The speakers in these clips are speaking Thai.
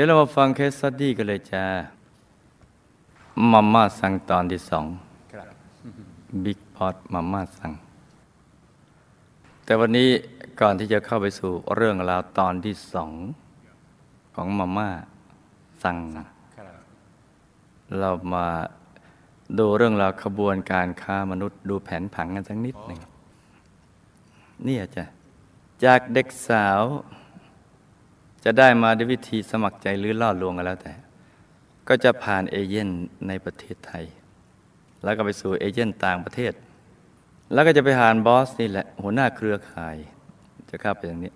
เดี๋ยวเรามาฟัง case study กันเลยจ้ามาม่าสั่งตอนที่สองบิ๊กพอตมาม่าสั่งแต่วันนี้ก่อนที่จะเข้าไปสู่เรื่องราวตอนที่สองของมาม่าซังครับเรามาดูเรื่องราวขบวนการค้ามนุษย์ดูแผนผังกันสักนิดหนึ่งเนี่ยจ้ะจากเด็กสาว จะได้มาด้วยวิธีสมัครใจหรือล่อลวงกันแล้วแต่ ก็จะผ่านเอเย่นในประเทศไทย แล้วก็ไปสู่เอเย่นต่างประเทศ แล้วก็จะไปผ่านบอสนี่แหละหัวหน้าเครือข่ายจะเข้าไปอย่างนี้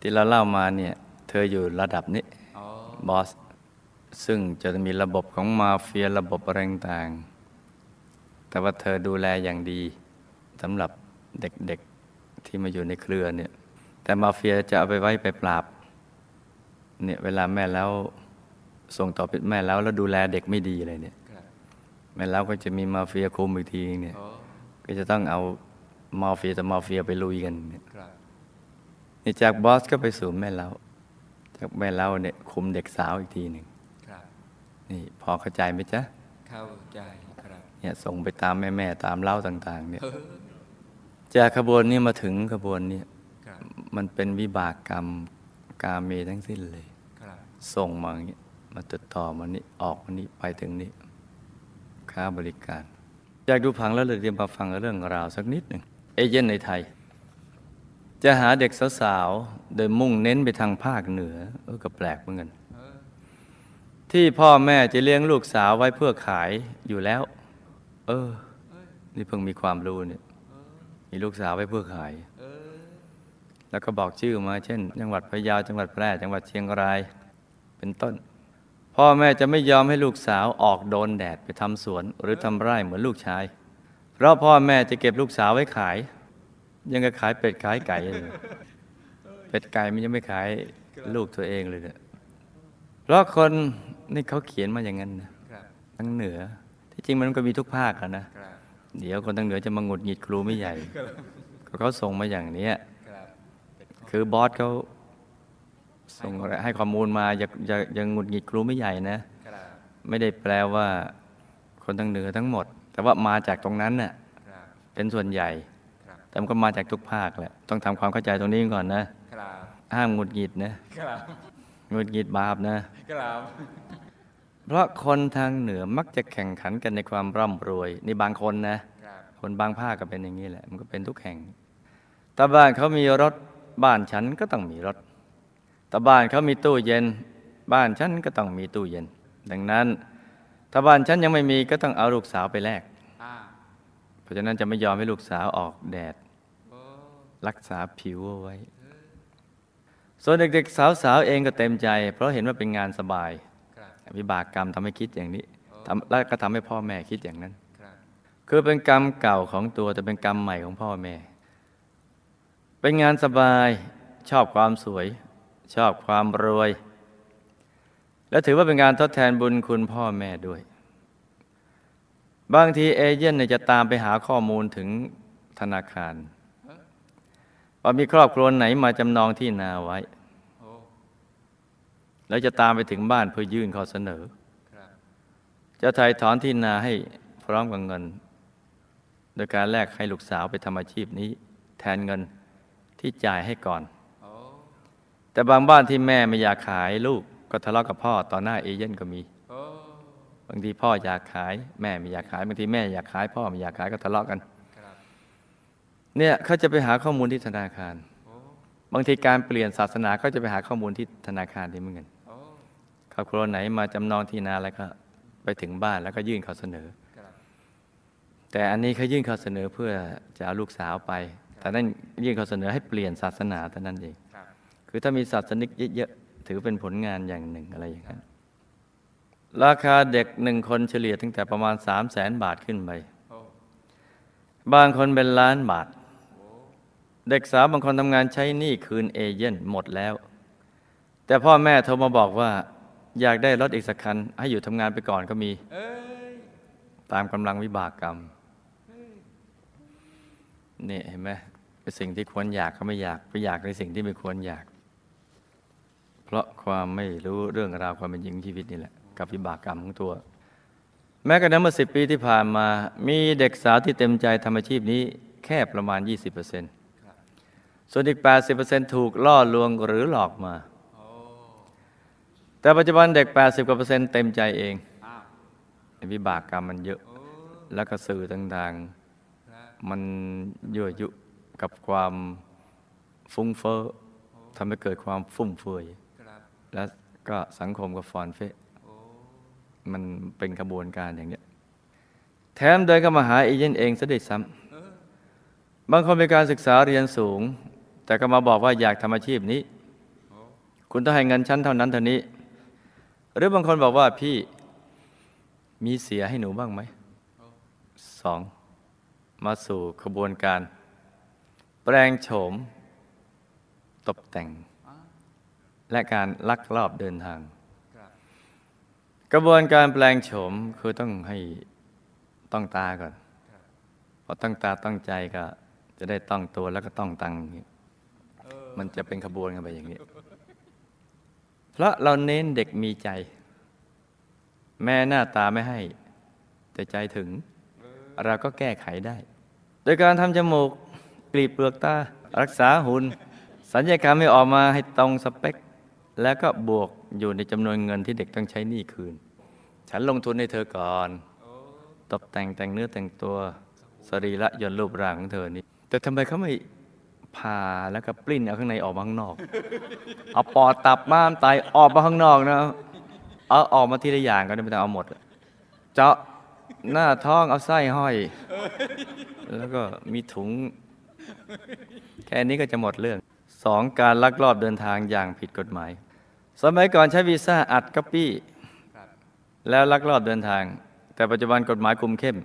ที่เราเล่ามาเนี่ยเธออยู่ระดับนี้บอสซึ่งจะมีระบบของมาเฟียระบบอะไรต่างๆแต่ว่าเธอดูแลอย่างดีสำหรับเด็กๆที่มาอยู่ในเครือเนี่ยแต่มาเฟียจะเอาไปไว้ไปปราบ เนี่ยเวลาแม่แล้วส่งต่อเป็นแม่แล้วแล้วดูแลเด็กไม่ดีเลยเนี่ยครับแม่แล้วก็จะมีมาเฟียคุมอีกทีเนี่ยอ๋อก็จะต้องเอามาเฟียแต่มาเฟียไปลุยกันเนี่ยครับนี่จากบอสก็ไปสู่แม่แล้วจากแม่แล้วเนี่ยคุมเด็กสาวอีกทีหนึ่งครับนี่พอเข้าใจไหมจ๊ะเข้าใจครับเนี่ยส่งไปตามแม่แม่ๆตามเล่าต่าง ๆ เนี่ยจากขบวนนี้มาถึงขบวนนี้ครับมันเป็นวิบากกรรม กาเมทั้งสิ้นเลยครับส่งมาอย่างนี้มาติดต่อมานี่ออกมานี่ไปถึงนี่ค้าบริการอยากดูผังแล้วเลยเตรียมมาฟังเรื่องราวสักนิดหนึ่งเอเย่นในไทย จะหาเด็กสาวๆโดยมุ่งเน้นไปทางภาคเหนือเออก็แปลกเหมือนกันเออที่พ่อแม่จะเลี้ยงลูกสาวไว้เพื่อขายอยู่แล้ว เออ นี่เพิ่งมีความรู้เนี่ยมีลูกสาวไว้เพื่อขายเออ แล้วก็บอกชื่อมาเช่น จังหวัดพะเยาจังหวัดแพร่จังหวัดเชียงราย เป็นต้น พ่อแม่จะไม่ยอมให้ลูกสาวออกโดนแดดไปทำสวน หรือทำไร่เหมือนลูกชาย เพราะพ่อแม่จะเก็บลูกสาวไว้ขาย ยังกับขายเป็ดขายไก่เลยเป็ดไก่มันยังไม่ขายลูกตัวเองเลยเนี่ยเพราะคนนี่เขาเขียนมาอย่างนั้นนะครับทั้งเหนือ ที่จริงมันก็มีทุกภาคอะนะครับเดี๋ยวคนทางเหนือจะมาหงุดหงิดครูไม่ใหญ่ก็เขาส่งมาอย่างเนี้ย ครับคือบอสเขาส่งอะไรให้ข้อมูลมาอย่าอย่าอย่าหงุดหงิดครูไม่ใหญ่นะครับไม่ได้แปลว่าคนทางเหนือทั้งหมด แต่ว่ามาจากตรงนั้นน่ะครับเป็นส่วนใหญ่ครับแต่มันก็มาจากทุกภาคแหละ ต้องทำความเข้าใจตรงนี้ก่อนนะครับห้ามหงุดหงิดนะครับหงุดหงิดบาปนะครับเพราะคนทางเหนือมักจะแข่งขันกันในความร่ำรวยนี่บางคนนะครับคนบางภาคก็เป็นอย่างนี้แหละ มันก็เป็นทุกแห่งถ้าบ้านเขามีรถ บ้านฉันก็ต้องมีรถถ้าบ้านเขามีตู้เย็น บ้านฉันก็ต้องมีตู้เย็น ดังนั้น ถ้าบ้านฉันยังไม่มีก็ต้องเอาลูกสาวไปแลกอ่าเพราะฉะนั้นจะไม่ยอมให้ลูกสาวออกแดดโอ้รักษาผิวเอาไว้ ส่วนเด็กๆ สาวๆ เองก็เต็มใจ เพราะเห็นว่าเป็นงานสบายครับวิบากกรรมทำให้คิดอย่างนี้ทำแล้วก็ทำให้พ่อแม่คิดอย่างนั้นครับคือเป็นกรรมเก่าของตัวแต่เป็นกรรมใหม่ของพ่อแม่ เป็นงานสบายชอบความสวย ชอบความรวย และถือว่าเป็นการทดแทนบุญคุณพ่อแม่ด้วย บางทีเอเย่นเนี่ยจะตามไปหาข้อมูลถึงธนาคารว่ามีครอบครัวไหนมาจำนองที่นาไว้ แล้วจะตามไปถึงบ้านเพื่อยื่นข้อเสนอ จะถ่ายถอนที่นาให้พร้อมกับเงิน โดยการแลกให้ลูกสาวไปทำอาชีพนี้ แทนเงิน ที่จ่ายให้ก่อน แต่บางบ้านที่แม่ไม่อยากขายลูกก็ทะเลาะกับพ่อต่อหน้าเอเย่นก็มีบางทีพ่ออยากขาย แม่ไม่อยากขายบางทีแม่อยากขาย พ่อไม่อยากขายก็ทะเลาะกันเนี่ยเขาจะไปหาข้อมูลที่ธนาคาร บางทีการเปลี่ยนศาสนาก็จะไปหาข้อมูลที่ธนาคารที่เหมือนกันครอบครัวไหนมาจำนองที่นาแล้วก็ไปถึงบ้านแล้วก็ยื่นข้อเสนอ แต่อันนี้เขายื่นข้อเสนอเพื่อจะเอาลูกสาวไป แต่นั่นยื่นข้อเสนอให้เปลี่ยนศาสนาเท่านั้นเองครับคือถ้ามีศาสนิกเยอะๆถือเป็นผลงานอย่างหนึ่งอะไรอย่างนั้นราคาเด็กหนึ่งคนเฉลี่ยตั้งแต่ประมาณ3 0 0แสนบาทขึ้นไปโอ้บางคนเป็นล้านบาทโอ้เด็กสาวบางคนทำงานใช้หนี้คืนเอเย่นหมดแล้ว แต่พ่อแม่โทรมาบอกว่า อยากได้รถอีกสักคัน ให้อยู่ทำงานไปก่อนก็มีเอ้ยตามกำลังวิบากกรรมนี่เห็นไหม เป็นสิ่งที่ควรอยากก็ไม่อยากไปอยากในสิ่งที่ไม่ควรอยาก เพราะความไม่รู้เรื่องราวความเป็นจริงชีวิตนี่แหละกับวิบากกรรมของตัว แม้กระทั่งเมื่อสิปีที่ผ่านมา มีเด็กสาวที่เต็มใจทำอาชีพนี้แค่ประมาณ 20%ส่วนอีก 80%ถูกล่อลวงหรือหลอกมา แต่ปัจจุบันเด็ก 80กว่าเปอร์เซ็นต์เต็มใจเองวิบากกรรมมันเยอะ แล้วก็สื่อต่างๆ มันยั่วยุ กับความฟุ้งเฟ้อทำให้เกิดความฟุ่มเฟือยครับและก็สังคมก็ฟอนเฟะโอ้มันเป็นกระบวนการอย่างเนี้ยแถมเดินเข้ามาหาเอเย่นเองซะด้วยซ้เออำบางคนมีการศึกษาเรียนสูง แต่ก็มาบอกว่าอยากทำอาชีพนี้โอ้คุณต้องให้เงินชั้นเท่านั้นเท่านี้ หรือบางคนบอกว่าพี่มีเสียให้หนูบ้างไหมโอ้สอง มาสู่ขบวนการ แปลงโฉม ตกแต่ง และการลักลอบเดินทาง กระบวนการแปลงโฉมคือต้องให้ต้องตาก่อนครับพอต้องตาต้องใจก็จะได้ต้องตัวแล้วก็ต้องตังมันจะเป็นขบวนกันไปอย่างนี้ เพราะเราเน้นเด็กมีใจ แม่หน้าตาไม่ให้ แต่ใจถึง เราก็แก้ไขได้ โดยการทำจมูก รีบเปลือกตา รักษาหุนสัญญกรรมให้ออกมาให้ตรงสเปค แล้วก็บวกอยู่ในจำนวนเงินที่เด็กต้องใช้หนี้คืน ฉันลงทุนให้เธอก่อนตกแต่งแต่งเนื้อแต่งตัวสรีระยนรูปร่างของเธอนี่แต่ทำไมเขาไม่ผ่าแล้วก็ปลิ้นเอาข้างในออกมาข้างนอก เอาปอดตับม้ามไตออกมาข้างนอกนะ เอาออกมาทีละอย่างก็ได้ไม่ต้องเอาหมด เจาะหน้าท้องเอาไส้ห้อย แล้วก็มีถุง แค่นี้ก็จะหมดเรื่องสองการลักลอบเดินทางอย่างผิดกฎหมาย สมัยก่อนใช้วีซ่าอัดก๊อปปี้ครับแล้วลักลอบเดินทาง แต่ปัจจุบันกฎหมายคุมเข้ม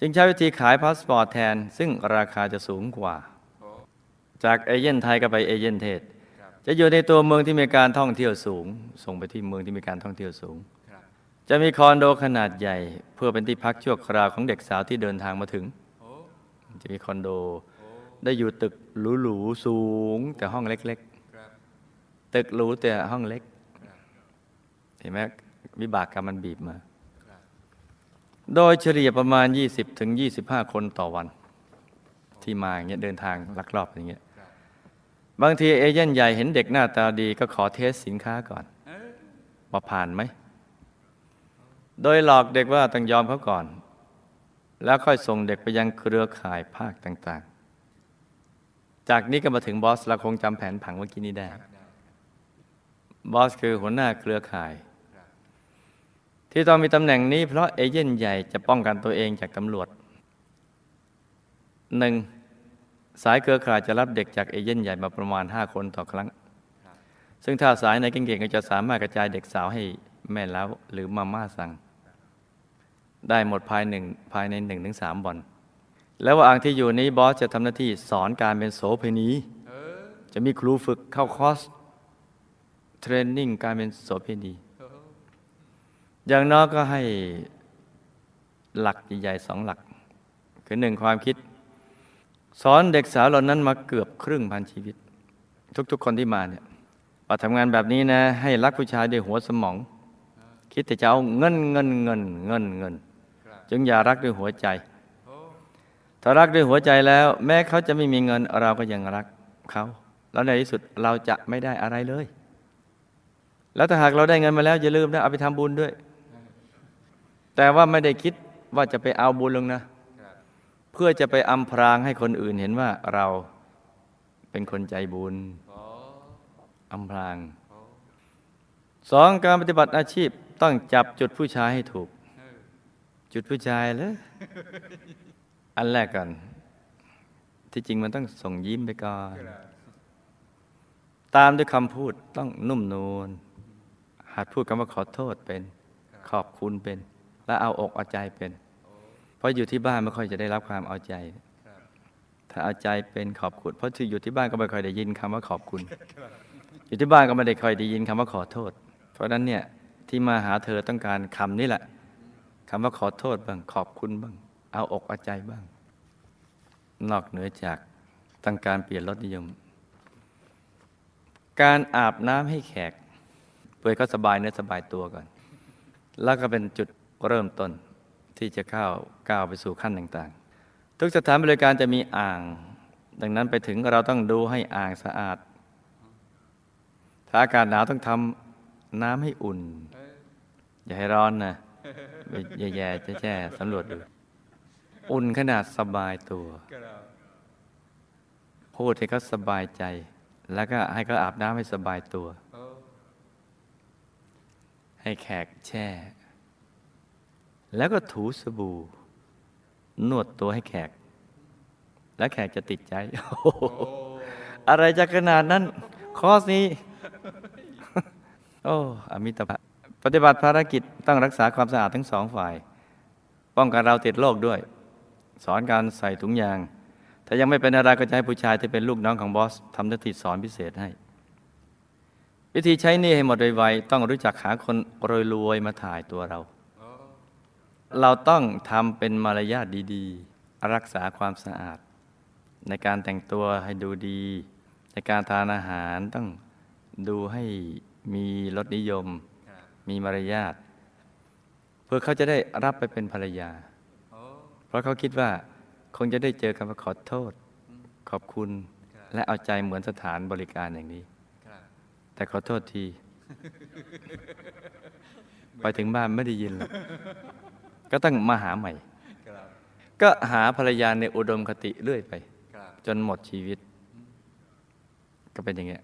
จึงใช้วิธีขายพาสปอร์ตแทน ซึ่งราคาจะสูงกว่าโอ้จากเอเย่นต์ไทยก็ไปเอเย่นต์เทศครับจะอยู่ในตัวเมืองที่มีการท่องเที่ยวสูง ส่งไปที่เมืองที่มีการท่องเที่ยวสูงครับจะมีคอนโดขนาดใหญ่ เพื่อเป็นที่พักชั่วคราวของเด็กสาวที่เดินทางมาถึงโอ้จะมีคอนโดโอ้ ได้อยู่ตึกหรูๆสูง แต่ห้องเล็กครับๆตึกหรูแต่ห้องเล็กครับเห็นไหมวิบากกรรมมันบีบมาครับโดยเฉลี่ยประมาณ 20ถึง25 คนต่อวัน ที่มาอย่างเงี้ยเดินทางลักลอบอย่างเงี้ยครับบางทีเอเย่นใหญ่เห็นเด็กหน้าตาดีก็ขอเทสสินค้าก่อนเออว่าผ่านไหม โดยหลอกเด็กว่าต้องยอมเขาก่อน แล้วค่อยส่งเด็กไปยังเครือข่ายภาคต่างๆ จากนี้ก็มาถึงบอสเราคงจำแผนผังเมื่อกี้นี้ได้ บอสคือหัวหน้าเครือข่าย ที่ต้องมีตำแหน่งนี้เพราะเอเย่นใหญ่จะป้องกันตัวเองจากตำรวจหนึ่งสายเครือข่ายจะรับเด็กจากเอเย่นใหญ่มาประมาณ 5 คนต่อครั้ง ซึ่งถ้าสายไหนเก่งๆก็จะสามารถกระจายเด็กสาวให้แม่เล้าหรือมาม่าสั่ง ได้หมดภายหนึ่งภายในหนึ่งถึงสามวัน แล้วว่าอ่างที่อยู่นี้บอสจะทำหน้าที่สอนการเป็นโสเภณีจะมีครูฝึกเข้าคอร์สเทรนนิ่งการเป็นโสเภณีอย่างน้อยก็ให้หลักใหญ่ๆสองหลัก คือหนึ่งความคิด สอนเด็กสาวเหล่านั้นมาเกือบครึ่งพันชีวิต ทุกๆคนที่มาเนี่ยพอทำงานแบบนี้นะ ให้รักผู้ชายด้วยหัวสมอง คิดแต่จะเอาเงินเงินเงินเงินเงิน จึงอย่ารักด้วยหัวใจ ถ้ารักด้วยหัวใจแล้ว แม้เขาจะไม่มีเงินเราก็ยังรักเขาแล้วในที่สุดเราจะไม่ได้อะไรเลย แล้วถ้าหากเราได้เงินมาแล้วอย่าลืมนะเอาไปทำบุญด้วย แต่ว่าไม่ได้คิดว่าจะไปเอาบุญลงนะ เพื่อจะไปอำพรางให้คนอื่นเห็นว่าเราเป็นคนใจบุญอ้อำพรางสองการปฏิบัติอาชีพต้องจับจุดผู้ชายให้ถูก จุดผู้ชายเลย อันแรกก่อน ที่จริงมันต้องส่งยิ้มไปก่อน ตามด้วยคำพูดต้องนุ่มนวลหัดพูดคำว่าขอโทษเป็น ขอบคุณเป็น และเอาอกเอาใจเป็น เพราะอยู่ที่บ้านไม่ค่อยจะได้รับความเอาใจ ถ้าเอาใจเป็นขอบคุณ เพราะที่อยู่ที่บ้านก็ไม่ค่อยได้ยินคำว่าขอบคุณ อยู่ที่บ้านก็ไม่ได้ค่อยได้ยินคำว่าขอโทษ เพราะฉะนั้นเนี่ยที่มาหาเธอต้องการคำนี้แหละคำว่าขอโทษบ้างขอบคุณบ้าง เอาอกเอาใจบ้าง นอกเหนือจากต้องการเปลี่ยนรสนิยม การอาบน้ำให้แขก เพื่อให้เขาสบายเนื้อสบายตัวก่อน แล้วก็เป็นจุดเริ่มต้นที่จะเข้าก้าวไปสู่ขั้นต่างๆ ทุกสถานบริการจะมีอ่าง ดังนั้นไปถึงเราต้องดูให้อ่างสะอาด ถ้าอากาศหนาวต้องทำน้ำให้อุ่น อย่าให้ร้อนนะแย่ๆแย่ๆสำรวจดู อุ่นขนาดสบายตัว พูดให้เขาสบายใจ แล้วก็ให้เขาอาบน้ำให้สบายตัว ให้แขกแช่ แล้วก็ถูสบู่ นวดตัวให้แขก แล้วแขกจะติดใจโอ้โหอะไรจะขนาดนั้น คอสนี้ โอ้อมิตรภาปฏิบัติภารกิจต้องรักษาความสะอาดทั้งสองฝ่าย ป้องกันเราติดโรคด้วย สอนการใส่ถุงยาง ถ้ายังไม่เป็นอะไรก็จะให้ผู้ชายที่เป็นลูกน้องของบอสทำหน้าที่สอนพิเศษให้ วิธีใช้หนี่ให้หมดไวๆต้องรู้จักหาคนรวยๆมาถ่ายตัวเรา เราต้องทำเป็นมารยาทดีๆ รักษาความสะอาด ในการแต่งตัวให้ดูดี ในการทานอาหารต้องดูให้มีรสนิยม มีมารยาทเพื่อเขาจะได้รับไปเป็นภรรยา เพราะเขาคิดว่าคงจะได้เจอคำว่าขอโทษ ขอบคุณครับและเอาใจเหมือนสถานบริการอย่างนี้ครับแต่ขอโทษที ไปถึงบ้านไม่ได้ยินหรอกก็ต้องมาหาใหม่ครับก็หาภรรยาในอุดมคติเรื่อยไปครับจนหมดชีวิต ก็เป็นอย่างเงี้ย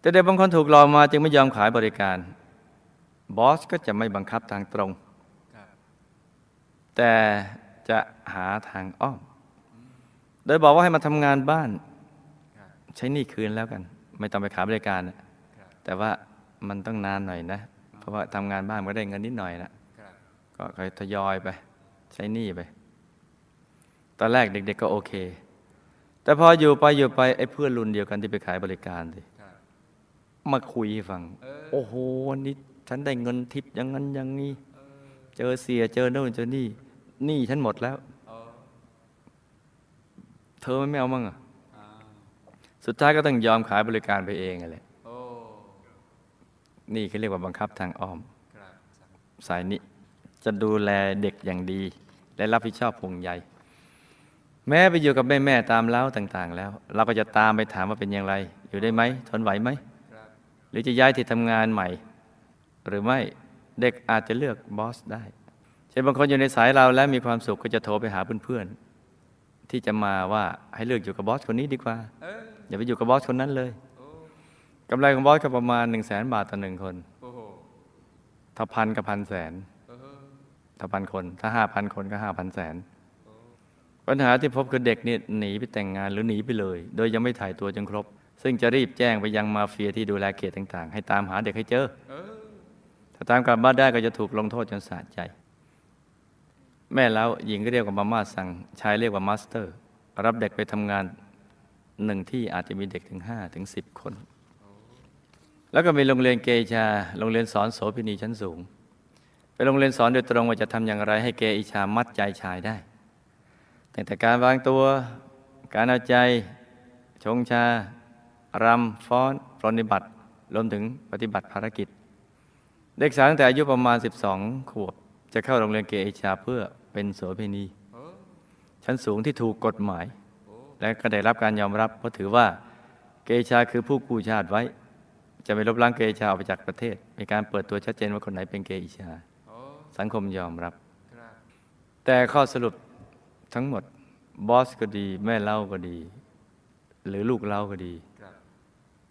แต่เด็กบางคนถูกหลอกมาจึงไม่ยอมขายบริการ บอสก็จะไม่บังคับทางตรงครับ แต่จะหาทางอ้อม โดยบอกว่าให้มาทำงานบ้านครับใช้หนี้คืนแล้วกัน ไม่ต้องไปขายบริการนะครับแต่ว่ามันต้องนานหน่อยนะ เพราะว่าทำงานบ้านมันก็ได้เงินนิดหน่อยนะครับก็ค่อยทยอยไป ใช้หนี้ไป ตอนแรกเด็ก ๆ ก็โอเค แต่พออยู่ไปอยู่ไปไอ้เพื่อนรุ่นเดียวกันที่ไปขายบริการสิครับมาคุยให้ฟังเออโอ้โหวันนี้ฉันได้เงินทิปอย่างนั้นอย่างนี้ เออเจอเสียเจอโน่นเจอนี่หนี้ฉันหมดแล้วโอ้เธอไม่เอามั่งอะอ้าวสุดท้ายก็ต้องยอมขายบริการไปเองอะไรโอ้นี่เขาเรียกว่าบังคับทางอ้อมครับสายนี้จะดูแลเด็กอย่างดี และรับผิดชอบห่วงใยแม้ไปอยู่กับแม่แม่ๆตามเล้าต่าง ๆ แล้ว เราก็จะตามไปถามว่าเป็นอย่างไร อยู่ได้ไหมทนไหวไหมครับหรือจะย้ายที่ทำงานใหม่ หรือไม่ เด็กอาจจะเลือกบอสได้ เช่นบางคนอยู่ในสายเราแล้วมีความสุขก็จะโทรไปหาเพื่อนๆ ที่จะมาว่าให้เลือกอยู่กับบอสคนนี้ดีกว่า อย่าไปอยู่กับบอสคนนั้นเลยกำไรของบอสก็ประมาณ1นึ่งแสนบาทต่อหนึ่งคนถ้าพันกับพันแสนถ้าพันคน ถ้าห้าพันคนก็ห้าพันแสนปัญหาที่พบคือเด็กนี่หนีไปแต่งงานหรือหนีไปเลย โดยยังไม่ถ่ายตัวจนครบ ซึ่งจะรีบแจ้งไปยังมาเฟียที่ดูแลเขตต่าง ๆ ให้ตามหาเด็กให้เจอ ถ้าตามกลับบ้านได้ก็จะถูกลงโทษจนสะใจ แม่แล้วหญิงก็เรียกว่ามาม่าสั่งชายเรียกว่ามาสเตอร์ รับเด็กไปทำงานหนึ่งที่อาจจะมีเด็กถึงห้าถึงสิบคน แล้วก็มีโรงเรียนเกชา โรงเรียนสอนโสเภณีชั้นสูงเป็นโรงเรียนสอนโดยตรงว่าจะทำอย่างไรให้เกอิชามัดใจชายได้ตั้งแต่การวางตัว การเอาใจ ชงชารำฟ้อนปรนนิบัติรวมถึงปฏิบัติภารกิจ เด็กสาวตั้งแต่อายุประมาณ 12 ขวบ จะเข้าโรงเรียนเกอิชาเพื่อเป็นโสเภณีโอ้ชั้นสูงที่ถูกกฎหมายโอ้และก็ได้รับการยอมรับ เพราะถือว่าเกอิชาคือผู้กู้ชาติไว้ จะไม่ลบล้างเกอิชาออกไปจากประเทศ มีการเปิดตัวชัดเจนว่าคนไหนเป็นเกอิชาโอ้สังคมยอมรับครับ แต่ข้อสรุปทั้งหมดบอสก็ดี แม่เล่าก็ดี หรือลูกเล่าก็ดีครับ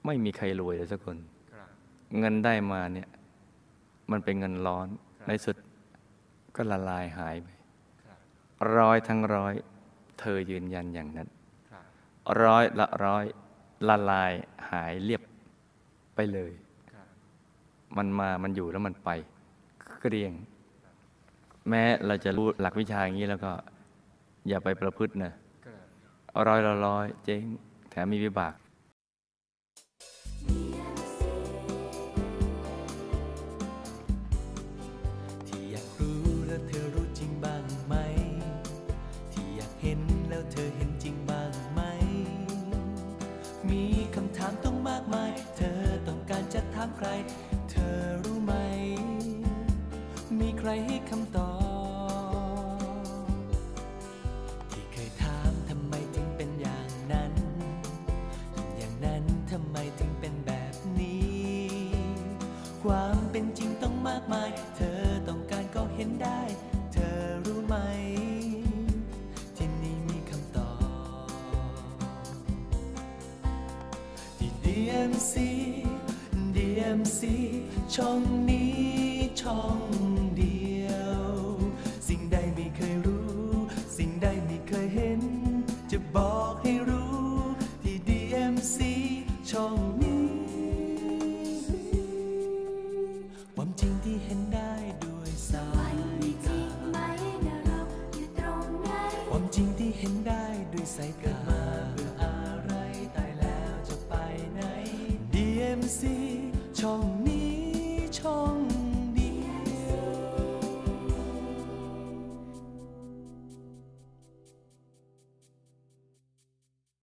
ไม่มีใครรวยเลยสักคนครับเงินได้มาเนี่ย มันเป็นเงินร้อนครับในสุดก็ละลายหายไปครับร้อยทั้งร้อย เธอยืนยันอย่างนั้นครับร้อยละร้อยละลายหายเรียบไปเลยครับมันมามันอยู่แล้วมันไปเกรียง แม้เราจะรู้หลักวิชาอย่างนี้แล้วก็ อย่าไปประพฤตินะครับเอาร้อยละร้อยเจ๊งแถมมีวิบาก ใคร เธอรู้ไหม มีใครให้คำ ให้รู้